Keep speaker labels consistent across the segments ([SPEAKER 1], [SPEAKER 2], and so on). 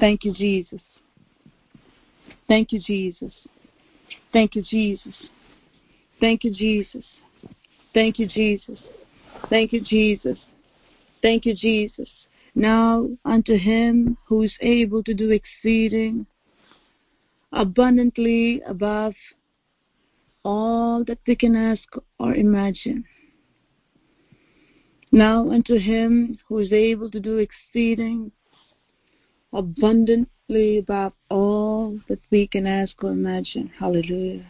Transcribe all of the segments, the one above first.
[SPEAKER 1] Thank you, Jesus. Thank you, Jesus. Thank you, Jesus. Thank you, Jesus. Thank you, Jesus. Thank you, Jesus. Thank you, Jesus. Now unto him who is able to do exceeding abundantly above all that we can ask or imagine. Now unto him who is able to do exceeding abundantly above all that we can ask or imagine. Hallelujah.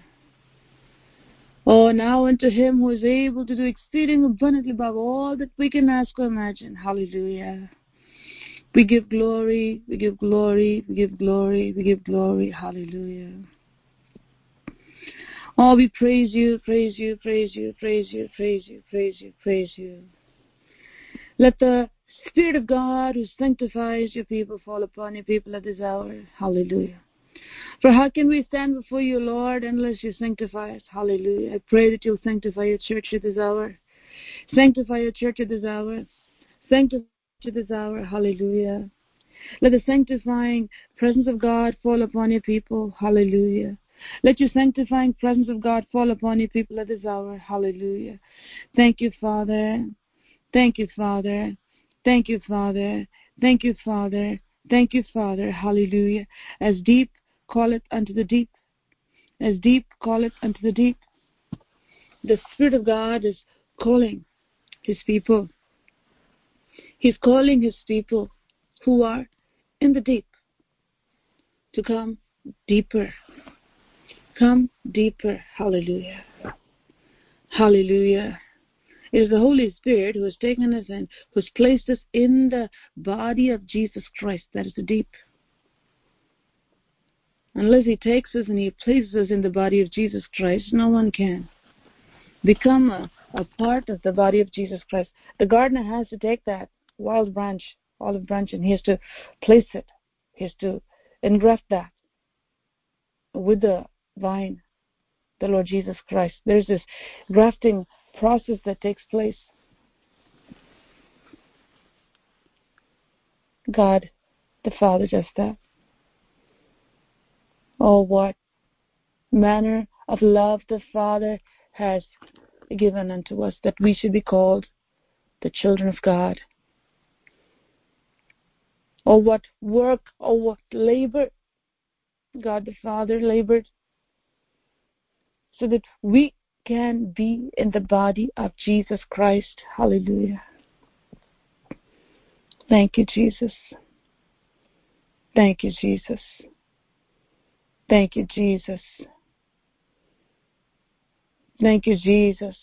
[SPEAKER 1] Oh, now unto him who is able to do exceeding abundantly above all that we can ask or imagine. Hallelujah. We give glory, we give glory, we give glory, we give glory. Hallelujah. Oh, we praise you, praise you, praise you, praise you, praise you, praise you, praise you. Let the Spirit of God who sanctifies your people fall upon your people at this hour. Hallelujah. For how can we stand before you, Lord, unless you sanctify us? Hallelujah. I pray that you'll sanctify your church at this hour. Sanctify your church at this hour. Sanctify at this hour. Hallelujah. Let the sanctifying presence of God fall upon your people. Hallelujah. Let your sanctifying presence of God fall upon your people at this hour. Hallelujah. Thank you, Father. Thank you, Father. Thank you, Father. Thank you, Father. Thank you, Father. Hallelujah. As deep calleth unto the deep, as deep calleth unto the deep. The Spirit of God is calling His people. He's calling His people who are in the deep to come deeper. Come deeper. Hallelujah. Hallelujah. It is the Holy Spirit who has taken us and who has placed us in the body of Jesus Christ. That is the deep. Unless He takes us and He places us in the body of Jesus Christ, no one can become a, a part of the body of Jesus Christ. The gardener has to take that wild branch, olive branch, and he has to place it. He has to engraft that with the vine, the Lord Jesus Christ. There's this grafting process that takes place. God, the Father, does that. Oh, what manner of love the Father has given unto us that we should be called the children of God. Oh, what work, oh, what labor God the Father labored so that we can be in the body of Jesus Christ. Hallelujah. Thank you, Jesus. Thank you, Jesus. Thank you, Jesus. Thank you, Jesus.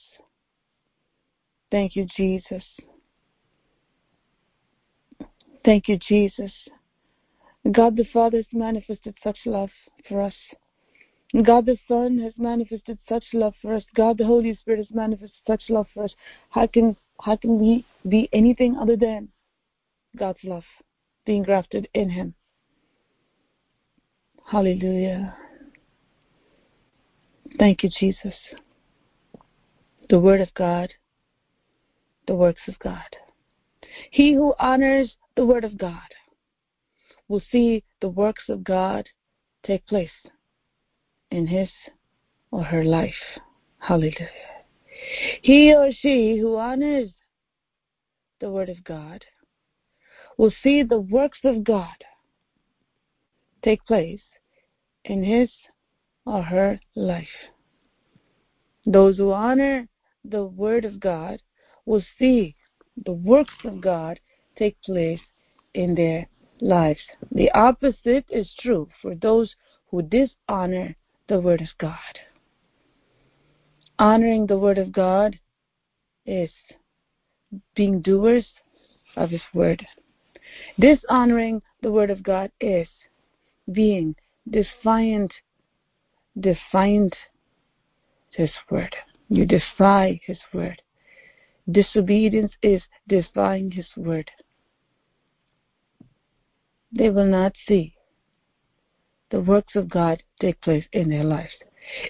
[SPEAKER 1] Thank you, Jesus. Thank you, Jesus. God the Father has manifested such love for us. God the Son has manifested such love for us. God the Holy Spirit has manifested such love for us. How can how can we be anything other than God's love being grafted in Him? Hallelujah. Thank you, Jesus. The Word of God, the works of God. He who honors the Word of God will see the works of God take place in his or her life. Hallelujah. He or she who honors the Word of God will see the works of God take place in his or her life. Those who honor the Word of God will see the works of God take place in their lives. The opposite is true for those who dishonor the Word of God. Honoring the Word of God is being doers of His Word. Dishonoring the Word of God is being defiant, defiant His Word. You defy His Word. Disobedience is defying His Word. They will not see the works of God take place in their lives.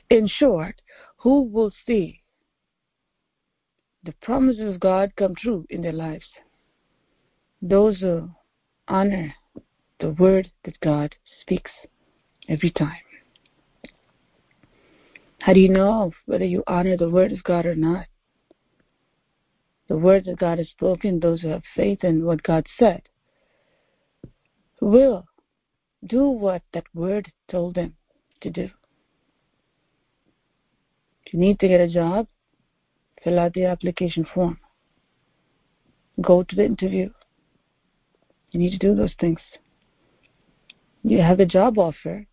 [SPEAKER 1] In short, who will see the promises of God come true in their lives? Those who honor the word that God speaks every time. How do you know whether you honor the word of God or not? The word that God has spoken, those who have faith in what God said, will do what that word told them to do. If you need to get a job, fill out the application form. Go to the interview. You need to do those things. You have a job offer.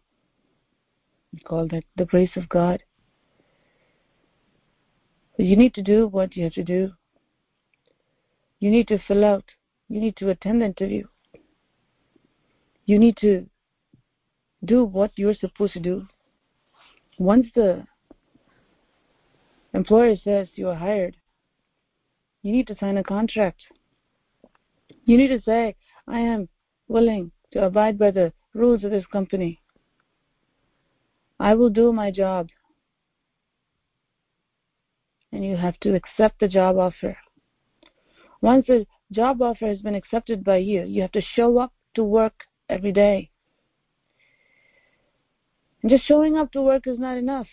[SPEAKER 1] You call that the grace of God. But you need to do what you have to do. You need to fill out. You need to attend the interview. You need to do what you're supposed to do. Once the employer says you are hired, you need to sign a contract. You need to say, I am willing to abide by the rules of this company. I will do my job and you have to accept the job offer. Once the job offer has been accepted by you, you have to show up to work every day. Just showing up to work is not enough.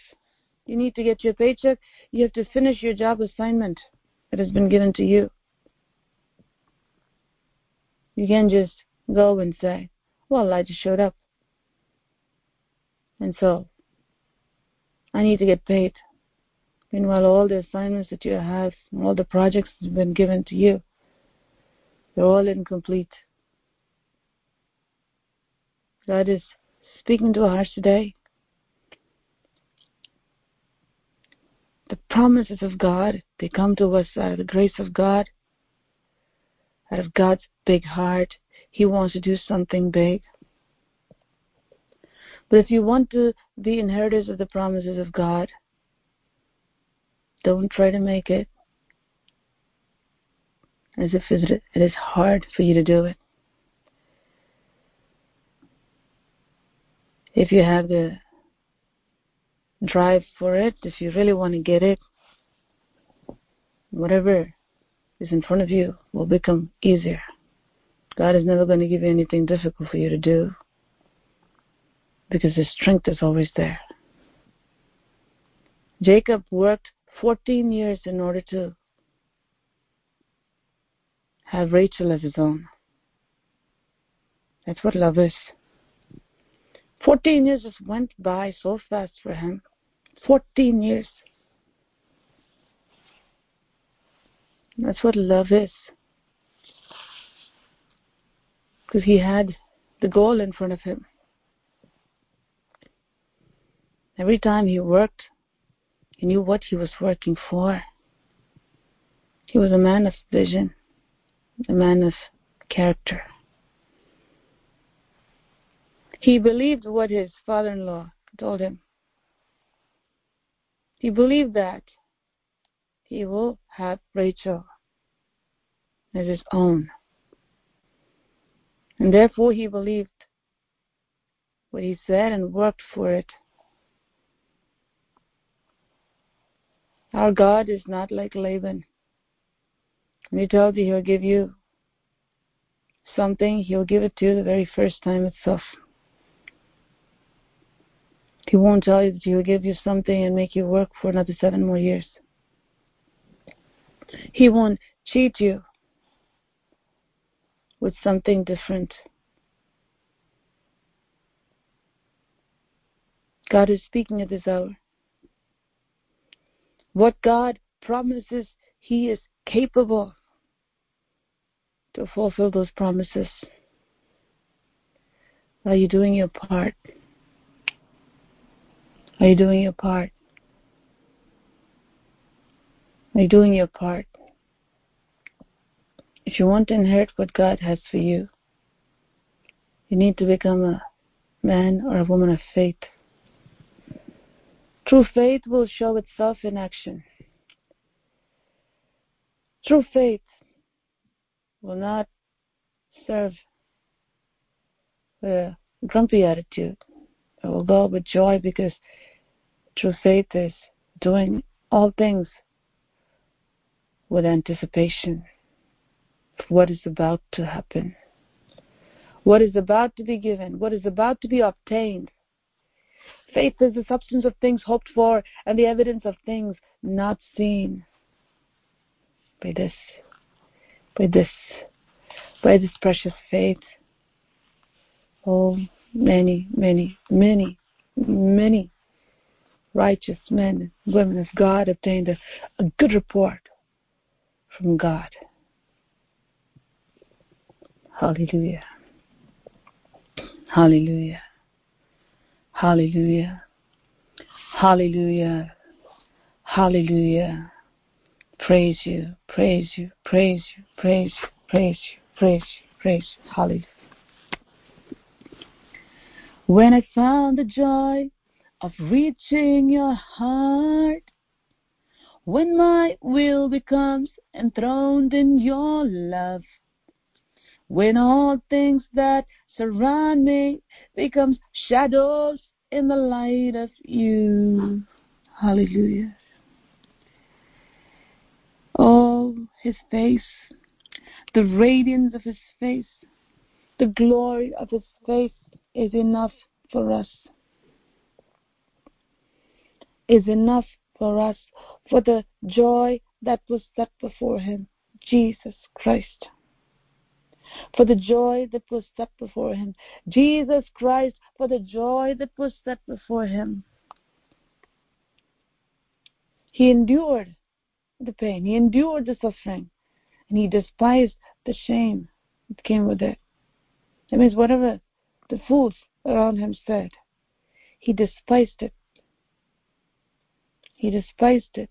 [SPEAKER 1] You need to get your paycheck. You have to finish your job assignment that has been given to you. You can't just go and say, Well, I just showed up. And so, I need to get paid. Meanwhile, all the assignments that you have, all the projects that have been given to you, they're all incomplete. God is speaking to hearts today. The promises of God, they come to us out of the grace of God, out of God's big heart. He wants to do something big. But if you want to be inheritors of the promises of God, don't try to make it as if it is hard for you to do it. If you have the drive for it, if you really want to get it, whatever is in front of you will become easier. God is never going to give you anything difficult for you to do because the strength is always there. Jacob worked 14 years in order to have Rachel as his own. That's what love is. 14 years just went by so fast for him. 14 years. That's what love is. Because he had the goal in front of him. Every time he worked he knew what he was working for. He was a man of vision, a man of character. He believed what his father in law told him. He believed that he will have Rachel as his own. And therefore he believed what he said and worked for it. Our God is not like Laban. When he tells you he'll give you something, he'll give it to you the very first time itself. He won't tell you that he'll give you something and make you work for another seven more years. He won't cheat you with something different. God is speaking at this hour. What God promises, He is capable to fulfill those promises. Are you doing your part? Are you doing your part? Are you doing your part? If you want to inherit what God has for you, you need to become a man or a woman of faith. True faith will show itself in action. True faith will not serve with a grumpy attitude. It will go with joy because true faith is doing all things with anticipation of what is about to happen. what is about to be given, what is about to be obtained. Faith is the substance of things hoped for and the evidence of things not seen. By this, by this, by this precious faith, oh, many, many, many, many righteous men and women of God obtained a, a good report from God. Hallelujah. Hallelujah. Hallelujah. Hallelujah. Hallelujah. Praise you, praise you, praise you, praise you, praise you, praise you, praise you. Hallelujah. When I found the joy of reaching your heart, when my will becomes enthroned in your love, when all things that surround me becomes shadows in the light of you. Hallelujah. Oh, his face, the radiance of his face, the glory of his face is enough for us. Is enough for us for the joy that was set before him, Jesus Christ for the joy that was set before him. Jesus Christ, for the joy that was set before him. He endured the pain, he endured the suffering, and he despised the shame that came with it. That means whatever the fools around him said, he despised it. He despised it.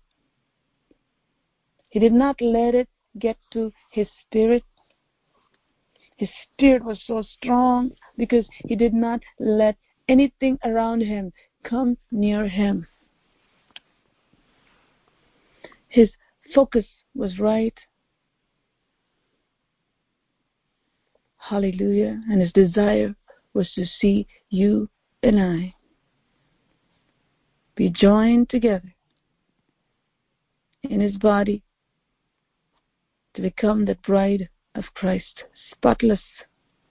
[SPEAKER 1] He did not let it get to his spirit his spirit was so strong because he did not let anything around him come near him. His focus was right. Hallelujah. And his desire was to see you and I be joined together in his body to become the bride of Christ, spotless,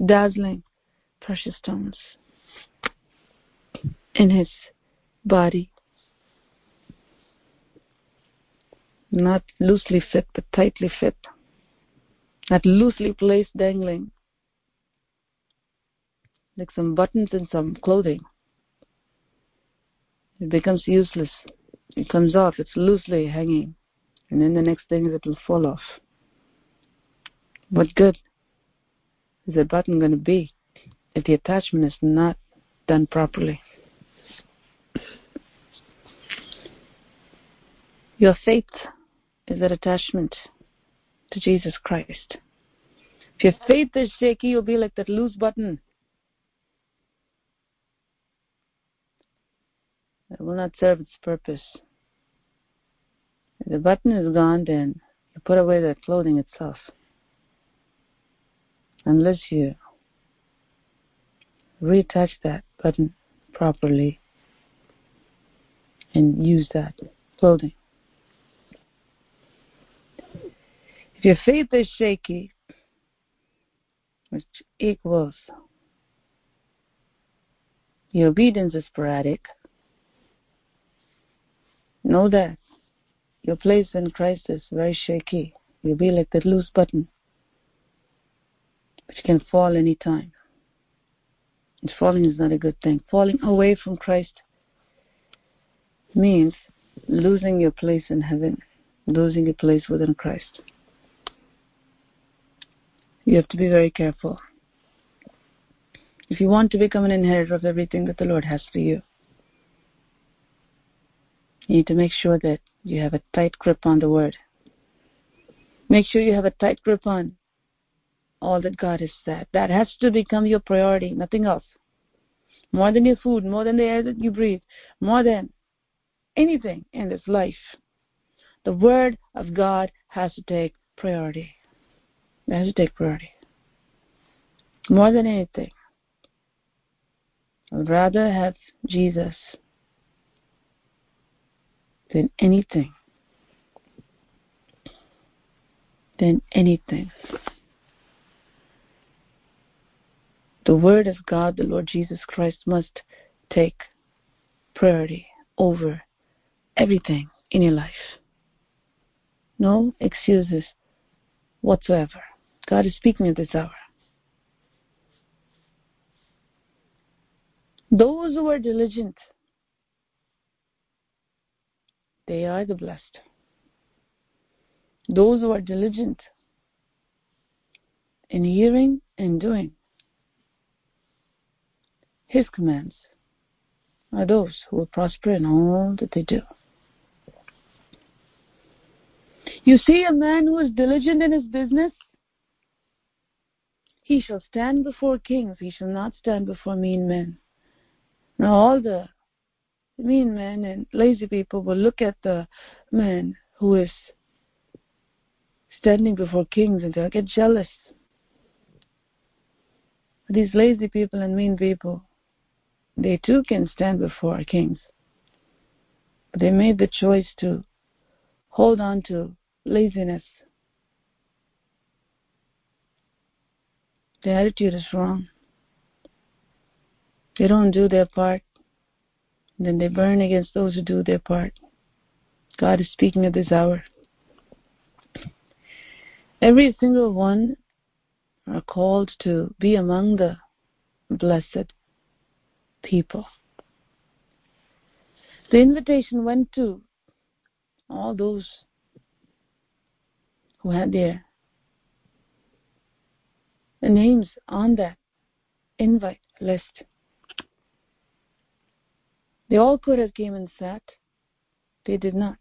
[SPEAKER 1] dazzling, precious stones in his body. Not loosely fit, but tightly fit. Not loosely placed, dangling, like some buttons in some clothing. It becomes useless. It comes off, it's loosely hanging, and then the next thing is it will fall off. What good is the button going to be if the attachment is not done properly? Your faith is that attachment to Jesus Christ. If your faith is shaky, you'll be like that loose button. It will not serve its purpose. The button is gone, then you put away the clothing itself unless you reattach that button properly and use that clothing. If your faith is shaky, which equals your obedience is sporadic, know that your place in Christ is very shaky. You'll be like that loose button which can fall any time. And falling is not a good thing. Falling away from Christ means losing your place in heaven, losing your place within Christ. You have to be very careful. If you want to become an inheritor of everything that the Lord has for you, you need to make sure that you have a tight grip on the Word. Make sure you have a tight grip on all that God has said. That has to become your priority, nothing else. More than your food, more than the air that you breathe, more than anything in this life. The Word of God has to take priority. It has to take priority. More than anything. I'd rather have Jesus than anything. Than anything. The Word of God, the Lord Jesus Christ, must take priority over everything in your life. No excuses whatsoever. God is speaking at this hour. Those who are diligent, they are the blessed. Those who are diligent in hearing and doing His commands are those who will prosper in all that they do. You see, a man who is diligent in his business, he shall stand before kings, he shall not stand before mean men. Now, all the mean men and lazy people will look at the man who is standing before kings and they'll get jealous. These lazy people and mean people, they too can stand before kings. But they made the choice to hold on to laziness. The attitude is wrong. They don't do their part. Then they burn against those who do their part. God is speaking at this hour. Every single one are called to be among the blessed people. The invitation went to all those who had their names on that invite list. They all could have came and sat. They did not.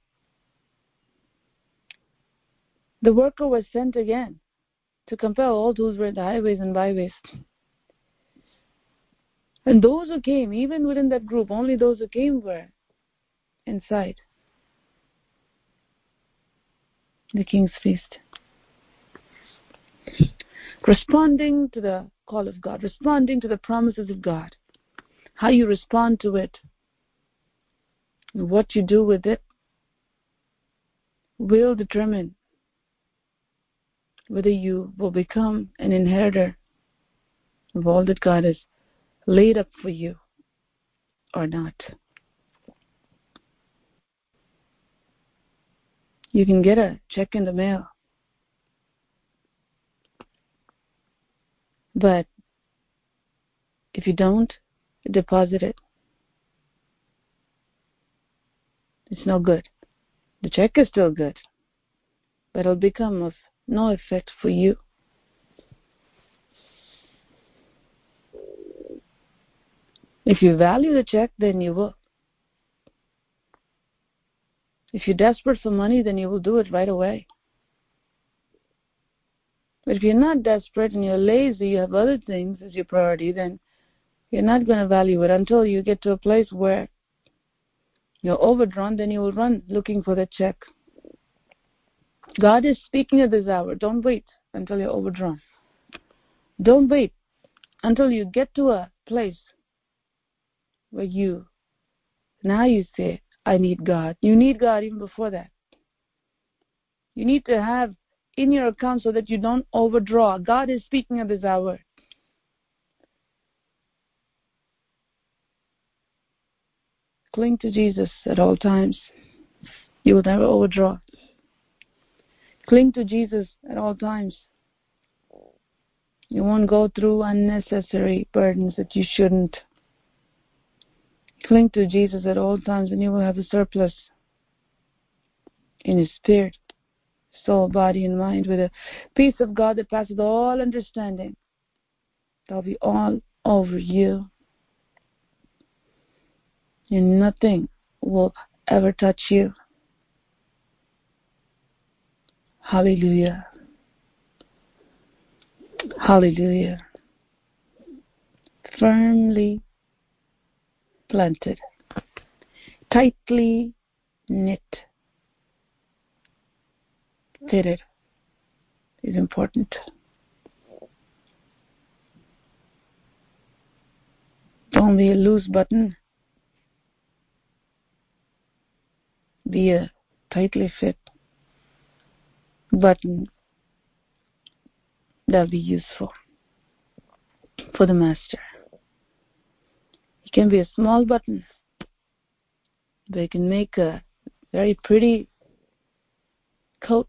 [SPEAKER 1] The worker was sent again to compel all those who were the highways and byways. And those who came, even within that group, only those who came were inside the king's feast. Responding to the call of God, responding to the promises of God, how you respond to it, what you do with it, will determine whether you will become an inheritor of all that God has laid up for you or not. You can get a check in the mail, but if you don't deposit it, it's no good. The check is still good, but it'll become of no effect for you. If you value the check, then you will. If you're desperate for money, then you will do it right away. But if you're not desperate and you're lazy, you have other things as your priority, then you're not going to value it until you get to a place where you're overdrawn, then you will run looking for the check. God is speaking at this hour. Don't wait until you're overdrawn. Don't wait until you get to a place where you, now you say, I need God. You need God even before that. You need to have in your account so that you don't overdraw. God is speaking at this hour. Cling to Jesus at all times. You will never overdraw. Cling to Jesus at all times. You won't go through unnecessary burdens that you shouldn't. Cling to Jesus at all times and you will have a surplus in his spirit, soul, body, and mind with a peace of God that passes all understanding. That'll be all over you. And nothing will ever touch you. Hallelujah. Hallelujah. Firmly planted, tightly knit, fitted is important. Don't be a loose button. Be a tightly fit button that'll be useful. for the Master. It can be a small button, but it can make a very pretty coat,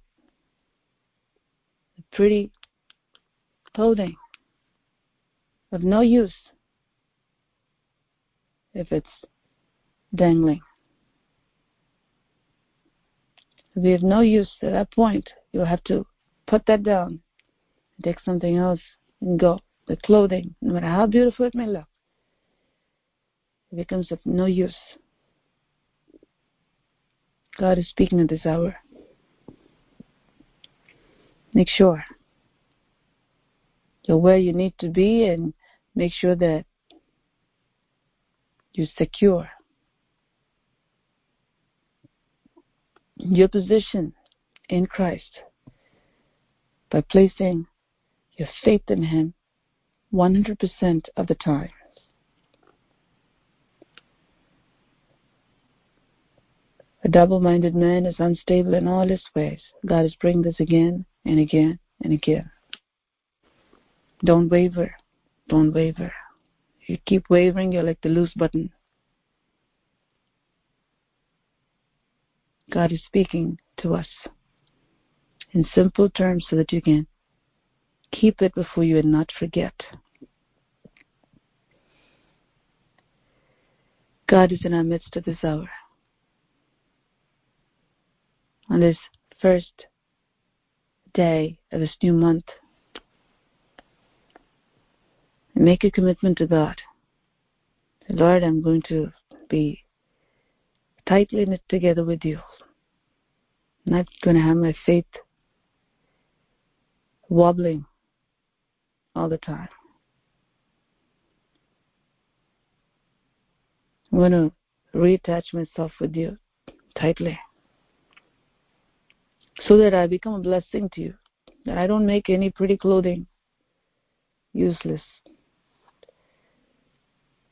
[SPEAKER 1] a pretty clothing of no use if it's dangling. Be of no use at that point. You'll have to put that down take something else and go. The clothing, no matter how beautiful it may look, it becomes of no use. God is speaking at this hour. Make sure you're where you need to be and make sure that you're secure. Your position in Christ by placing your faith in Him 100% of the time. A double minded man is unstable in all his ways. God is bringing this again and again and again. Don't waver. Don't waver. If You keep wavering, you're like the loose button. God is speaking to us in simple terms so that you can keep it before you and not forget. God is in our midst at this hour. On this first day of this new month, make a commitment to God. Lord, I'm going to be tightly knit together with you. Not going to have my faith wobbling all the time. I'm going to reattach myself with you tightly so that I become a blessing to you, that I don't make any pretty clothing useless,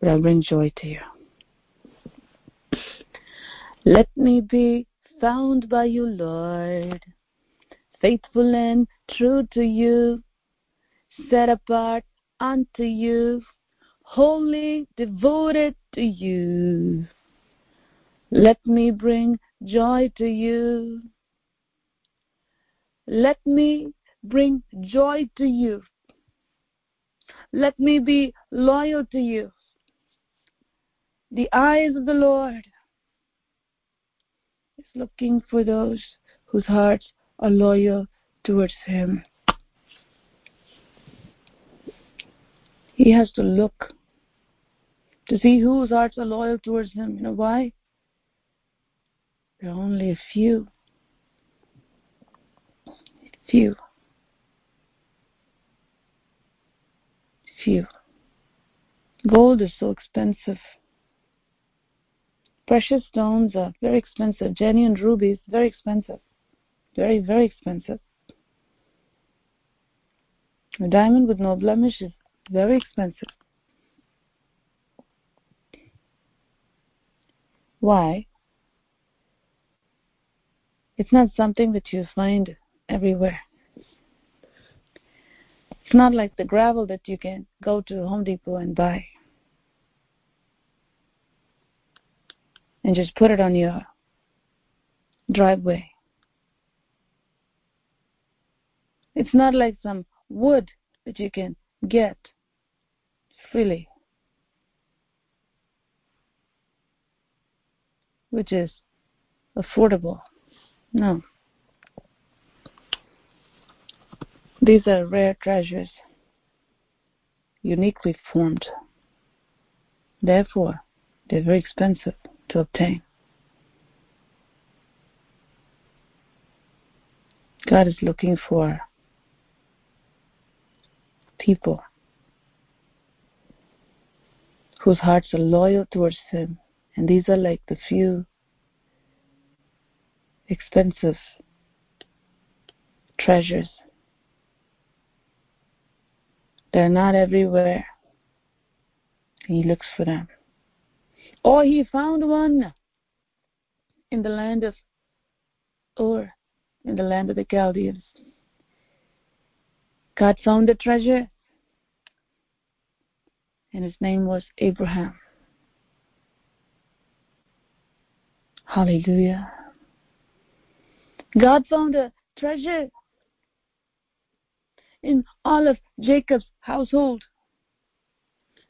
[SPEAKER 1] but I bring joy to you. Let me be found by you, Lord, faithful and true to you, set apart unto you, wholly devoted to you. Let me bring joy to you. Let me bring joy to you. Let me be loyal to you. The eyes of the Lord looking for those whose hearts are loyal towards Him. He has to look to see whose hearts are loyal towards Him. You know why? There are only a few. Few. Few. Gold is so expensive. Precious stones are very expensive. Genuine rubies, very expensive. Very, very expensive. A diamond with no blemish is very expensive. Why? It's not something that you find everywhere. It's not like the gravel that you can go to Home Depot and buy and just put it on your driveway. It's not like some wood that you can get freely, which is affordable. No. These are rare treasures, uniquely formed. Therefore, they're very expensive to obtain. God is looking for people whose hearts are loyal towards Him, and these are like the few expensive treasures. They're not everywhere. He looks for them. Or he found one in the land of Ur, in the land of the Chaldeans. God found the treasure and his name was Abraham. Hallelujah. God found a treasure in all of Jacob's household,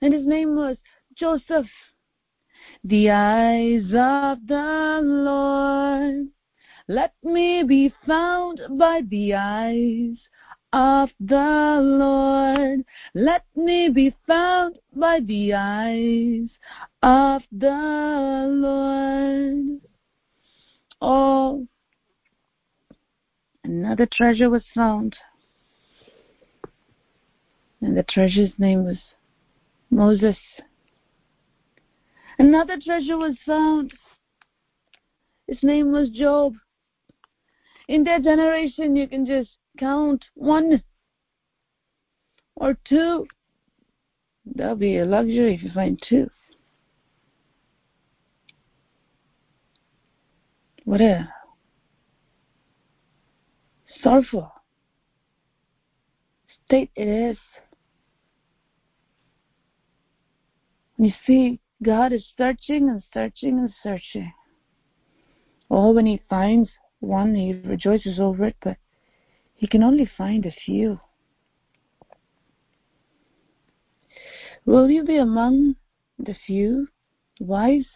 [SPEAKER 1] and his name was Joseph. The eyes of the Lord, let me be found by the eyes of the Lord. Let me be found by the eyes of the Lord. Oh, another treasure was found. And the treasure's name was Moses. Another treasure was found. His name was Job. In their generation, you can just count one or two. That'll be a luxury if you find two. What a sorrowful state it is. You see, God is searching and searching and searching. Oh, when He finds one, He rejoices over it, but He can only find a few. Will you be among the few wise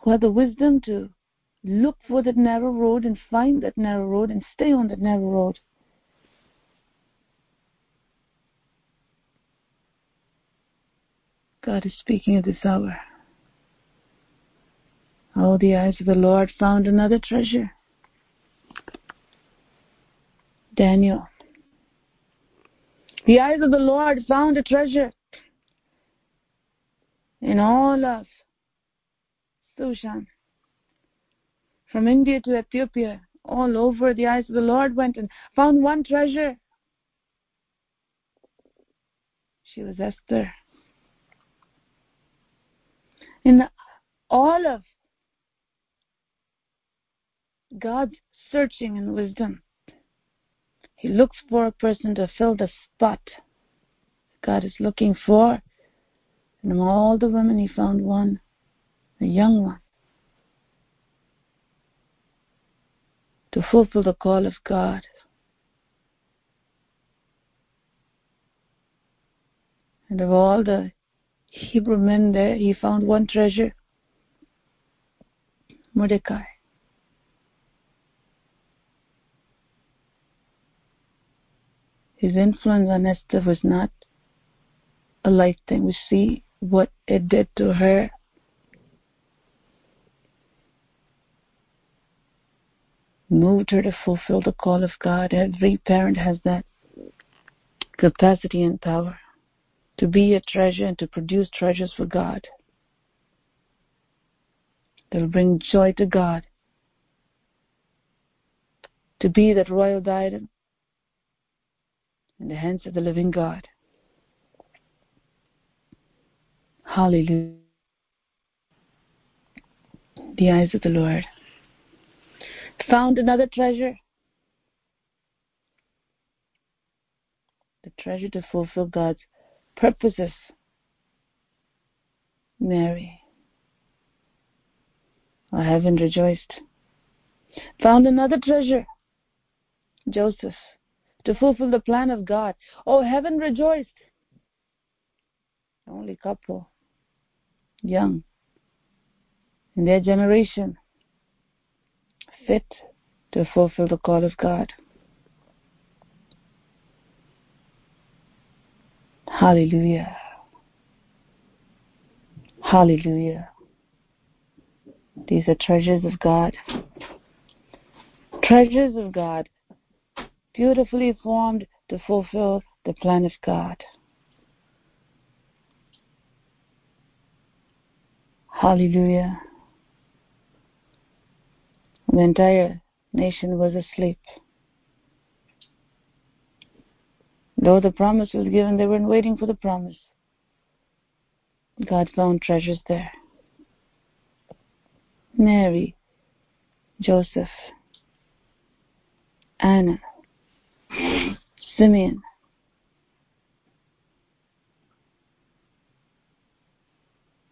[SPEAKER 1] who have the wisdom to look for that narrow road and find that narrow road and stay on that narrow road? God is speaking at this hour. Oh, the eyes of the Lord found another treasure. Daniel. The eyes of the Lord found a treasure in all of Shushan. From India to Ethiopia, all over, the eyes of the Lord went and found one treasure. She was Esther in all of God's searching and wisdom. He looks for a person to fill the spot God is looking for. And among all the women, he found one, a young one, to fulfill the call of God. And of all the Hebrew men there, he found one treasure Mordecai. His influence on Esther was not a light thing. We see what it did to her. Moved her to fulfill the call of God. Every parent has that capacity and power to be a treasure and to produce treasures for God that will bring joy to God, to be that royal diadem in the hands of the living God. Hallelujah. The eyes of the Lord found another treasure. The treasure to fulfill God's purposes. Mary, our heaven rejoiced. Found another treasure, Joseph, to fulfill the plan of God. Oh, heaven rejoiced. Only couple, young, in their generation, fit to fulfill the call of God. Hallelujah. Hallelujah. These are treasures of God. Treasures of God, beautifully formed to fulfill the plan of God. Hallelujah. The entire nation was asleep. Though the promise was given, they weren't waiting for the promise. God found treasures there. Mary, Joseph, Anna, Simeon.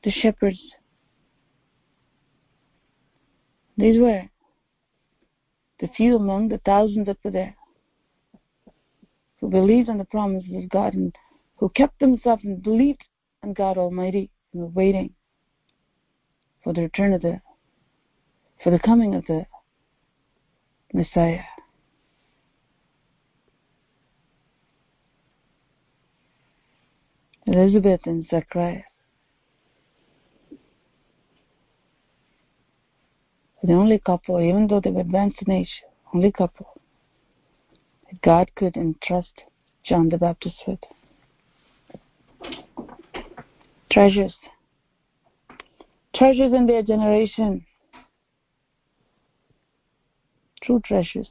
[SPEAKER 1] The shepherds. These were the few among the thousands that were there who believed on the promises of God and who kept themselves and believed on God Almighty and were waiting for the return of the for the coming of the Messiah. Elizabeth and Zacharias. The only couple, even though they were advanced in age, only couple God could entrust John the Baptist with. Treasures. Treasures in their generation. True treasures.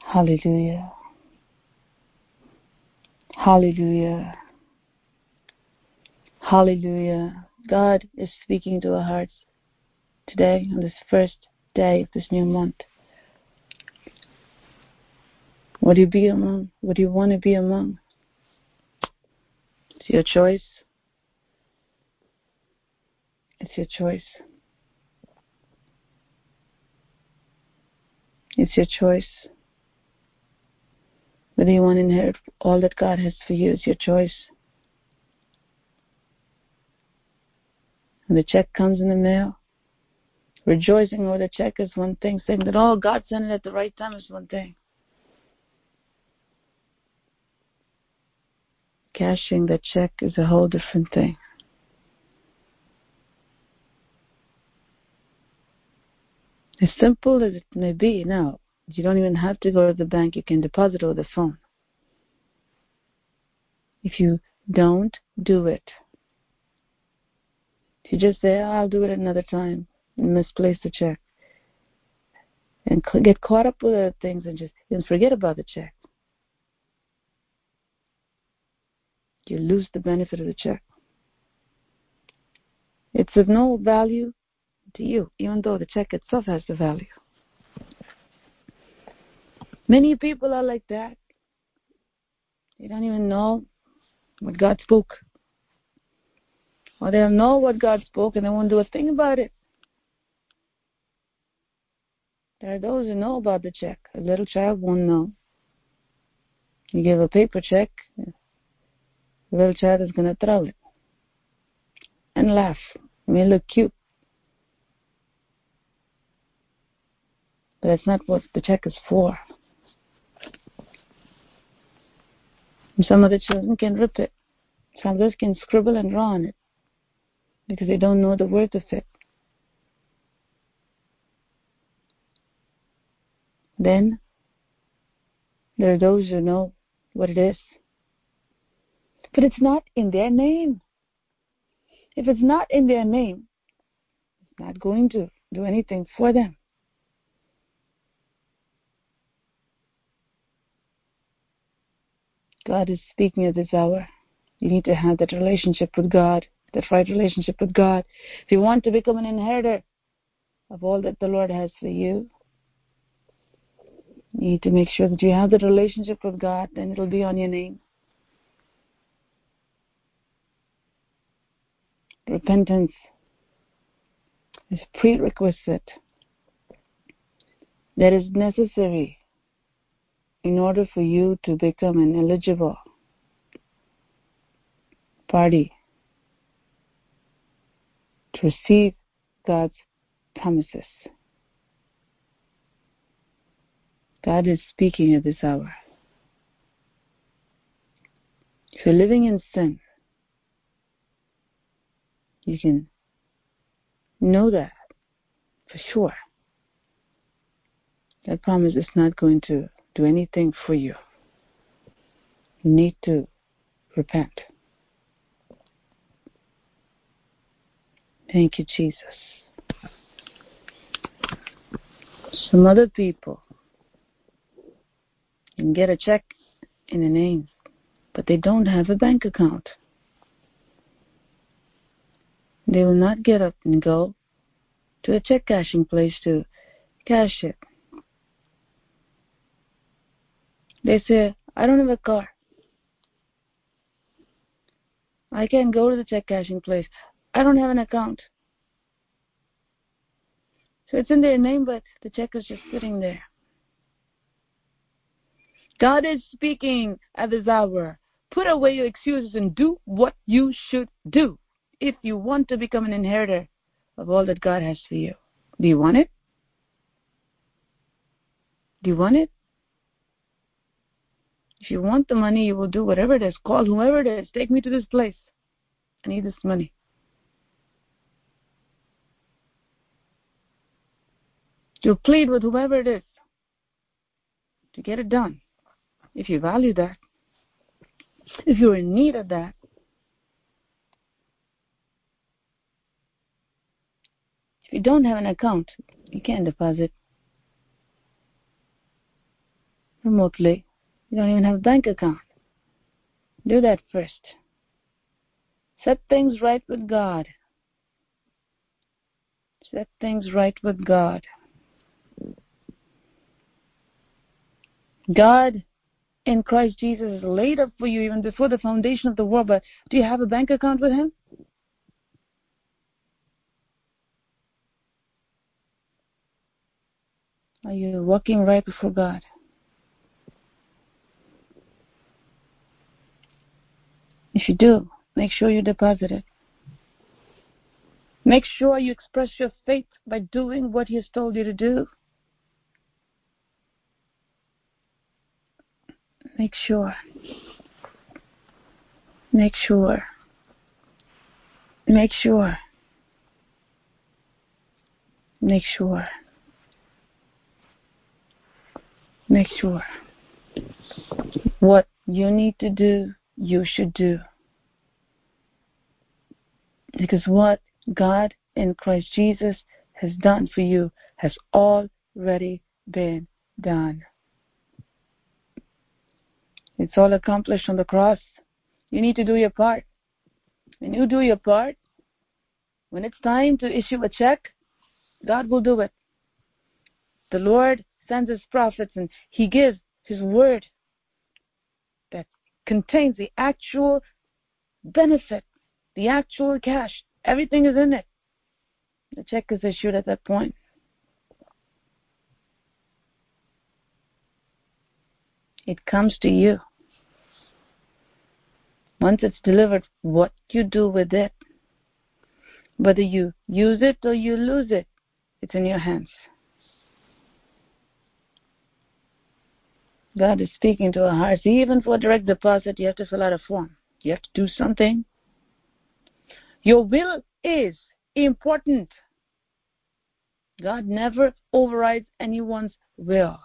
[SPEAKER 1] Hallelujah. Hallelujah. Hallelujah. God is speaking to our hearts today on this first day of this new month. What do you be among? What do you want to be among? It's your choice. It's your choice. It's your choice. Whether you want to inherit all that God has for you is your choice. When the check comes in the mail, rejoicing over the check is one thing. Saying that, oh, God sent it at the right time is one thing. Cashing the check is a whole different thing. As simple as it may be now, you don't even have to go to the bank. You can deposit over the phone. If you don't do it, you just say, oh, I'll do it another time, misplace the check, and get caught up with other things and just and forget about the check, you lose the benefit of the check. It's of no value to you, even though the check itself has the value. Many people are like that. They don't even know what God spoke. Or they'll know what God spoke and they won't do a thing about it. There are those who know about the check. A little child won't know. You give a paper check, the little child is going to throw it and laugh. It may look cute. But that's not what the check is for. And some of the children can rip it. Some of others can scribble and draw on it because they don't know the worth of it. Then there are those who know what it is. But it's not in their name. If it's not in their name, it's not going to do anything for them. God is speaking at this hour. You need to have that relationship with God, that right relationship with God. If you want to become an inheritor of all that the Lord has for you, you need to make sure that you have that relationship with God, then it'll be on your name. Repentance is prerequisite that is necessary in order for you to become an eligible party to receive God's promises. God is speaking at this hour. If you're living in sin, you can know that for sure. That promise is not going to do anything for you. You need to repent. Thank you, Jesus. Some other people can get a check in a name, but they don't have a bank account. They will not get up and go to a check cashing place to cash it. They say, I don't have a car. I can't go to the check cashing place. I don't have an account. So it's in their name, but the check is just sitting there. God is speaking at this hour. Put away your excuses and do what you should do if you want to become an inheritor of all that God has for you. Do you want it? Do you want it? If you want the money, you will do whatever it is. Call whoever it is. Take me to this place. I need this money. You'll plead with whoever it is to get it done. If you value that, if you're in need of that, if you don't have an account, you can't deposit remotely. You don't even have a bank account. Do that first. Set things right with God. Set things right with God. God in Christ Jesus is laid up for you even before the foundation of the world, but do you have a bank account with Him? Are you walking right before God? If you do, make sure you deposit it. Make sure you express your faith by doing what He has told you to do. Make sure. Make sure. Make sure. Make sure. Make sure. What you need to do you should do. Because what God in Christ Jesus has done for you has already been done. It's all accomplished on the cross. You need to do your part. When you do your part, when it's time to issue a check, God will do it. The Lord sends his prophets and he gives his word that contains the actual benefit, the actual cash. Everything is in it. The check is issued at that point. It comes to you. Once it's delivered, what you do with it, whether you use it or you lose it, it's in your hands. God is speaking to our hearts. Even for direct deposit, you have to fill out a form. You have to do something. Your will is important. God never overrides anyone's will.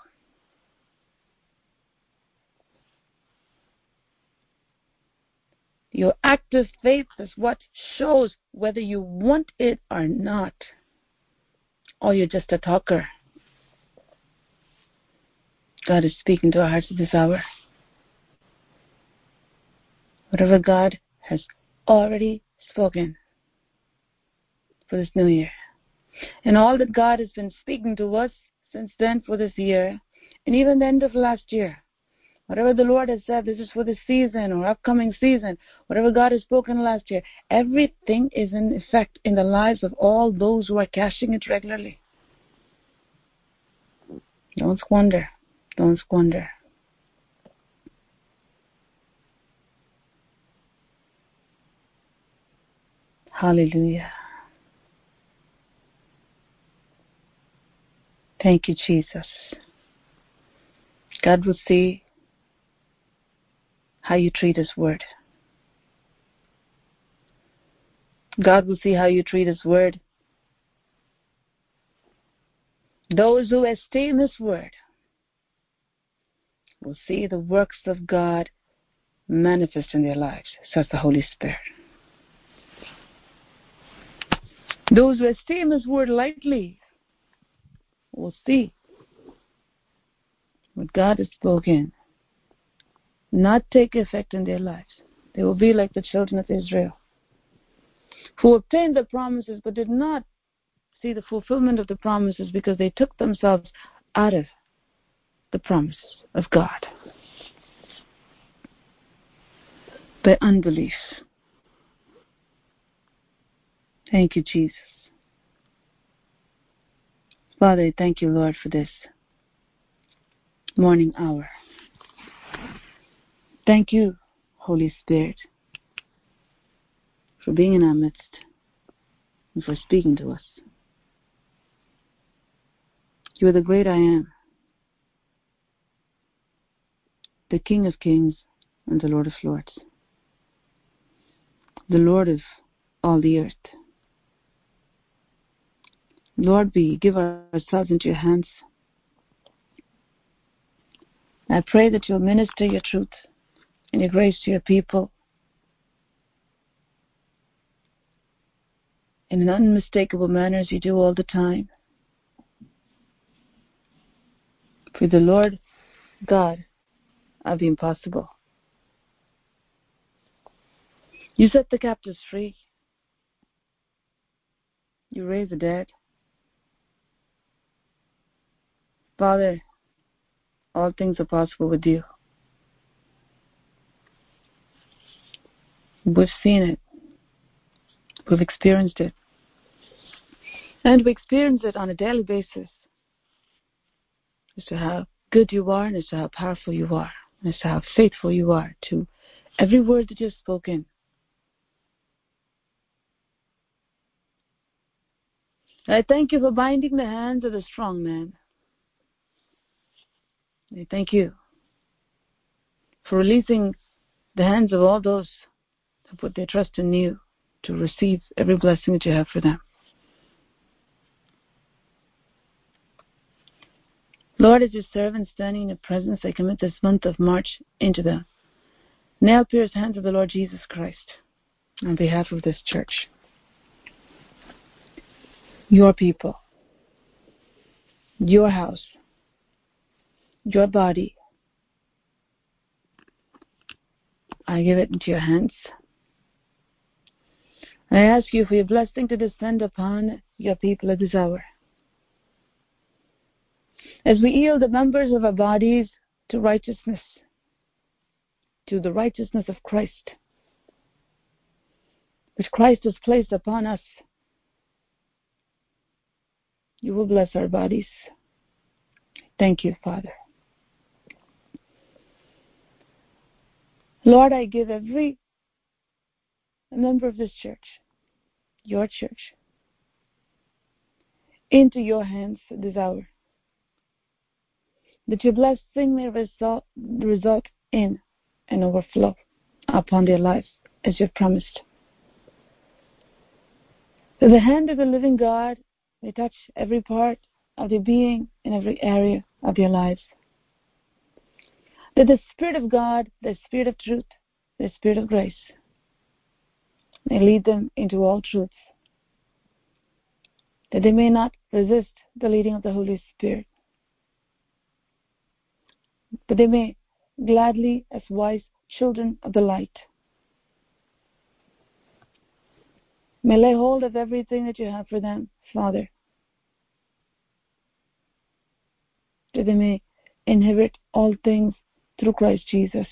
[SPEAKER 1] Your active faith is what shows whether you want it or not, or you're just a talker. God is speaking to our hearts at this hour. Whatever God has already spoken for this new year. And all that God has been speaking to us since then for this year, and even the end of last year. Whatever the Lord has said, this is for the season or upcoming season, whatever God has spoken last year, everything is in effect in the lives of all those who are cashing it regularly. Don't squander. Don't squander. Hallelujah. Thank you, Jesus. God will see how you treat His Word. God will see how you treat His Word. Those who esteem His Word will see the works of God manifest in their lives, says the Holy Spirit. Those who esteem His word lightly will see what God has spoken not take effect in their lives. They will be like the children of Israel, who obtained the promises but did not see the fulfillment of the promises because they took themselves out of the promises of God by unbelief. Thank you, Jesus. Father, thank you, Lord, for this morning hour. Thank you, Holy Spirit, for being in our midst and for speaking to us. You are the great I am, the King of kings and the Lord of lords, the Lord of all the earth. Lord, we give ourselves into your hands. I pray that you'll minister your truth and your grace to your people in an unmistakable manner as you do all the time. For the Lord God of the impossible. You set the captives free. You raise the dead. Father, all things are possible with you. We've seen it. We've experienced it. And we experience it on a daily basis as to how good you are and as to how powerful you are and as to how faithful you are to every word that you've spoken. I thank you for binding the hands of the strong man. I thank you for releasing the hands of all those who put their trust in you to receive every blessing that you have for them. Lord, as your servant standing in your presence, I commit this month of March into the nail pierced hands of the Lord Jesus Christ on behalf of this church. Your people, your house, your body. I give it into your hands. I ask you for your blessing to descend upon your people at this hour as we yield the members of our bodies to righteousness, to the righteousness of Christ, which Christ has placed upon us, you will bless our bodies. Thank you, Father. Lord, I give every member of this church, your church, into your hands this hour that your blessing may result, result in an overflow upon their lives as you've promised. That the hand of the living God may touch every part of their being in every area of their lives. That the Spirit of God, the Spirit of truth, the Spirit of grace, may lead them into all truth. That they may not resist the leading of the Holy Spirit but they may gladly, as wise children of the light, may lay hold of everything that you have for them, Father, that they may inherit all things through Christ Jesus.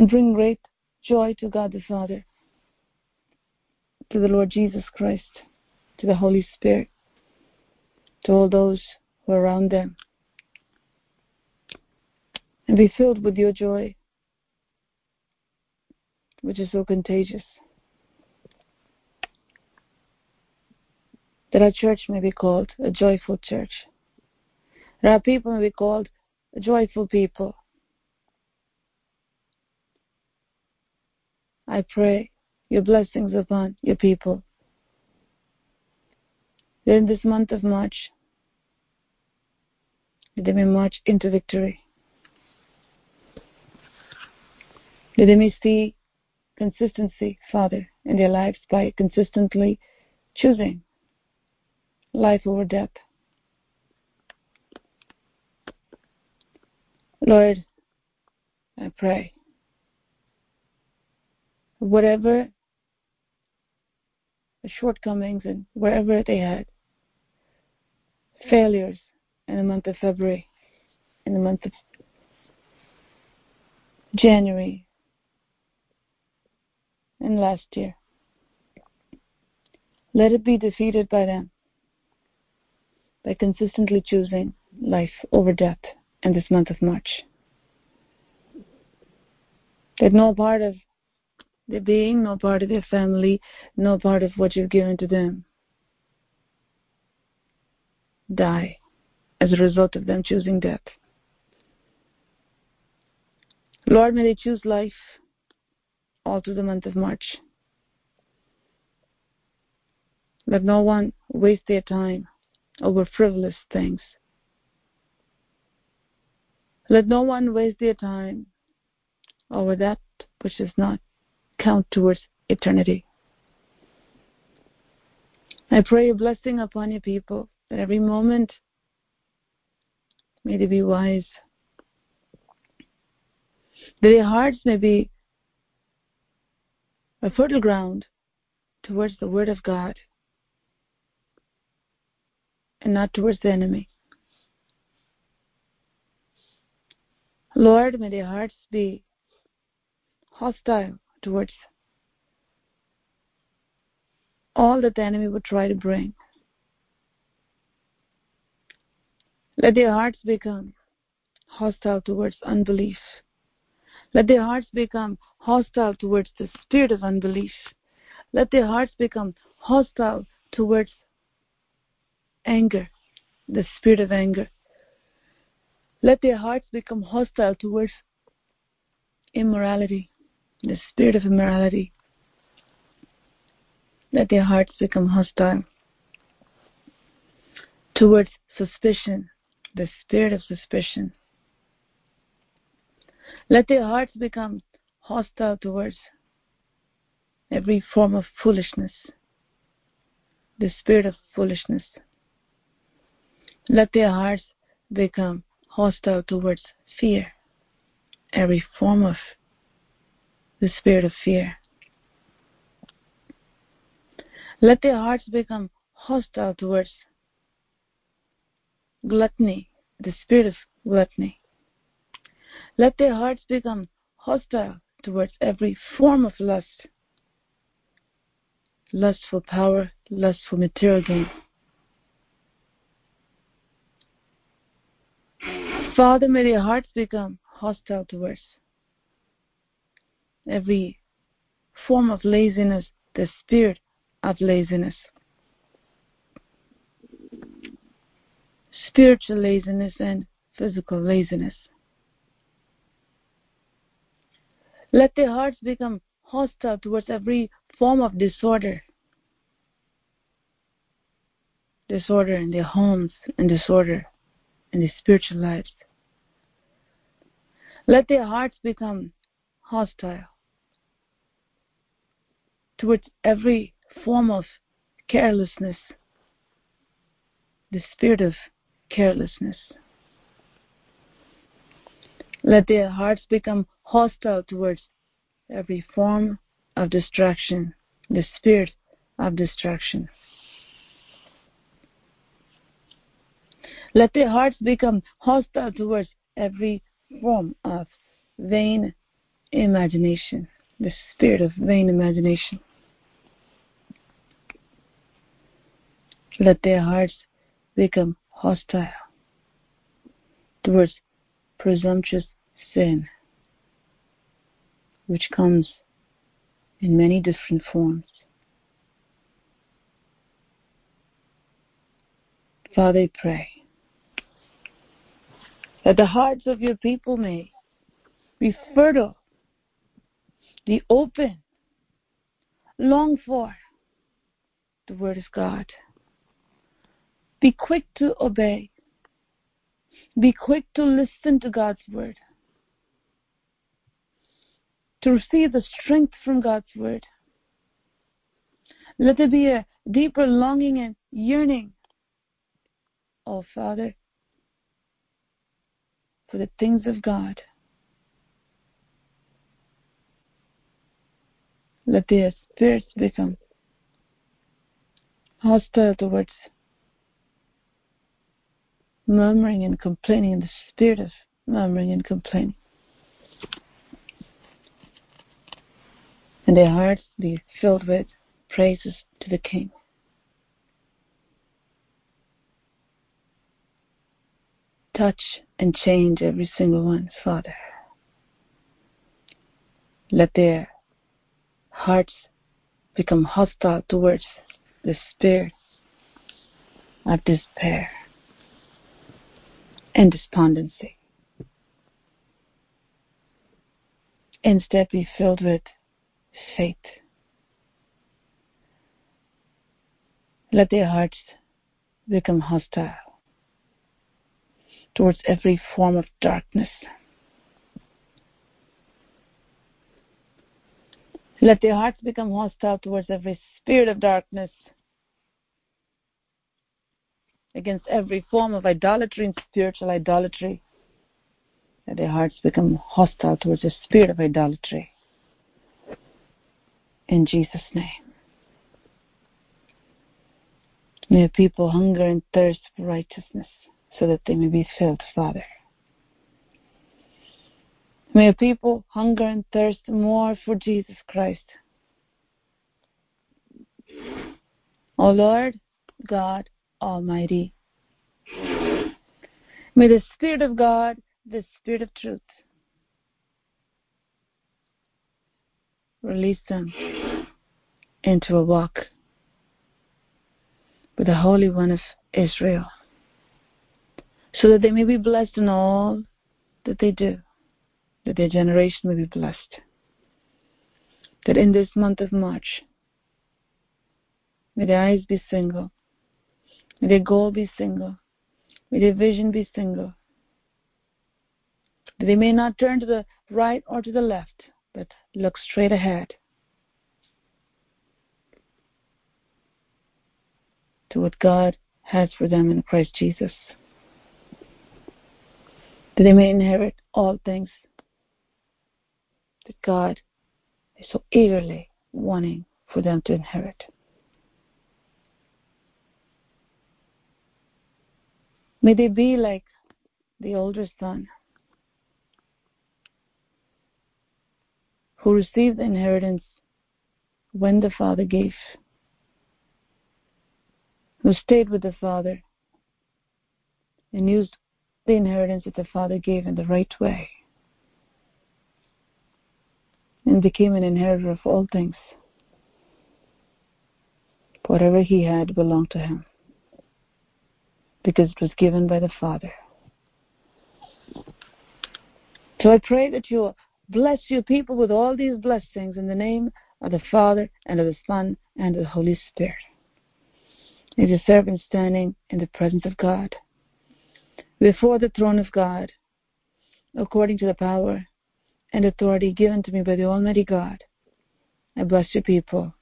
[SPEAKER 1] And bring great joy to God the Father, to the Lord Jesus Christ, to the Holy Spirit to all those who are around them. And be filled with your joy, which is so contagious. That our church may be called a joyful church. That our people may be called a joyful people. I pray your blessings upon your people in this month of March, that they march into victory. That they may see consistency, Father, in their lives by consistently choosing life over death. Lord, I pray, whatever shortcomings and wherever they had, failures in the month of February, in the month of January, and last year. Let it be defeated by them by consistently choosing life over death in this month of March. That no part of their being, no part of their family, no part of what you've given to them die as a result of them choosing death. Lord, may they choose life all through the month of March. Let no one waste their time over frivolous things. Let no one waste their time over that which is not count towards eternity. I pray a blessing upon your people that every moment may they be wise, that their hearts may be a fertile ground towards the Word of God and not towards the enemy. Lord, may their hearts be hostile towards all that the enemy would try to bring. Let their hearts become hostile towards unbelief. Let their hearts become hostile towards the spirit of unbelief. Let their hearts become hostile towards anger, the spirit of anger. Let their hearts become hostile towards immorality, the spirit of immorality. Let their hearts become hostile towards suspicion, the spirit of suspicion. Let their hearts become hostile towards every form of foolishness, the spirit of foolishness. Let their hearts become hostile towards fear, every form of the spirit of fear. Let their hearts become hostile towards gluttony, the spirit of gluttony. Let their hearts become hostile towards every form of lust lust for power, lust for material gain. Father, may their hearts become hostile towards every form of laziness, the spirit of laziness. Spiritual laziness and physical laziness. Let their hearts become hostile towards every form of disorder. Disorder in their homes and disorder in their spiritual lives. Let their hearts become hostile towards every form of carelessness, the spirit of carelessness. Let their hearts become hostile towards every form of distraction, the spirit of distraction. Let their hearts become hostile towards every form of vain imagination, the spirit of vain imagination. Let their hearts become hostile towards presumptuous sin, which comes in many different forms. Father, pray that the hearts of your people may be fertile, be open, long for the Word of God. Be quick to obey. Be quick to listen to God's Word, to receive the strength from God's Word. Let there be a deeper longing and yearning. Oh, Father, for the things of God. Let their spirits become hostile towards murmuring and complaining in the spirit of murmuring and complaining. and their hearts be filled with praises to the King. Touch and change every single one, Father. Let their hearts become hostile towards the spirit of despair and despondency. Instead, be filled with faith. Let their hearts become hostile towards every form of darkness. Let their hearts become hostile towards every spirit of darkness, against every form of idolatry and spiritual idolatry. Let their hearts become hostile towards the spirit of idolatry. In Jesus' name. May people hunger and thirst for righteousness so that they may be filled, Father. May people hunger and thirst more for Jesus Christ. O Lord God Almighty, may the Spirit of God, the Spirit of truth, release them into a walk with the Holy One of Israel, so that they may be blessed in all that they do, that their generation will be blessed. That in this month of March, may their eyes be single, may their goal be single, may their vision be single, that they may not turn to the right or to the left, but look straight ahead to what God has for them in Christ Jesus. That they may inherit all things that God is so eagerly wanting for them to inherit. May they be like the older son who received the inheritance when the father gave, who stayed with the father and used the inheritance that the father gave in the right way and became an inheritor of all things. Whatever he had belonged to him because it was given by the Father. So I pray that you bless your people with all these blessings in the name of the Father and of the Son and of the Holy Spirit. As your servant standing in the presence of God, before the throne of God, according to the power and authority given to me by the Almighty God, I bless your people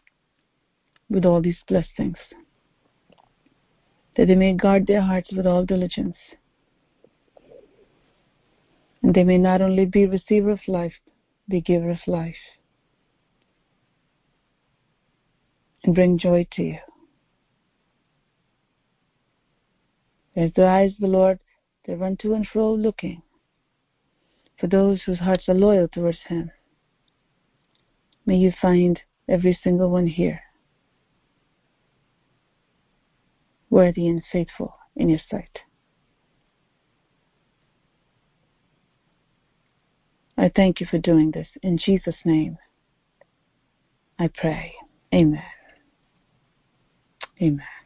[SPEAKER 1] with all these blessings, that they may guard their hearts with all diligence, and they may not only be receiver of life, be giver of life, and bring joy to you. As the eyes of the Lord, they run to and fro looking for those whose hearts are loyal towards Him. May you find every single one here worthy and faithful in your sight. I thank you for doing this. In Jesus' name, I pray. Amen. Amen.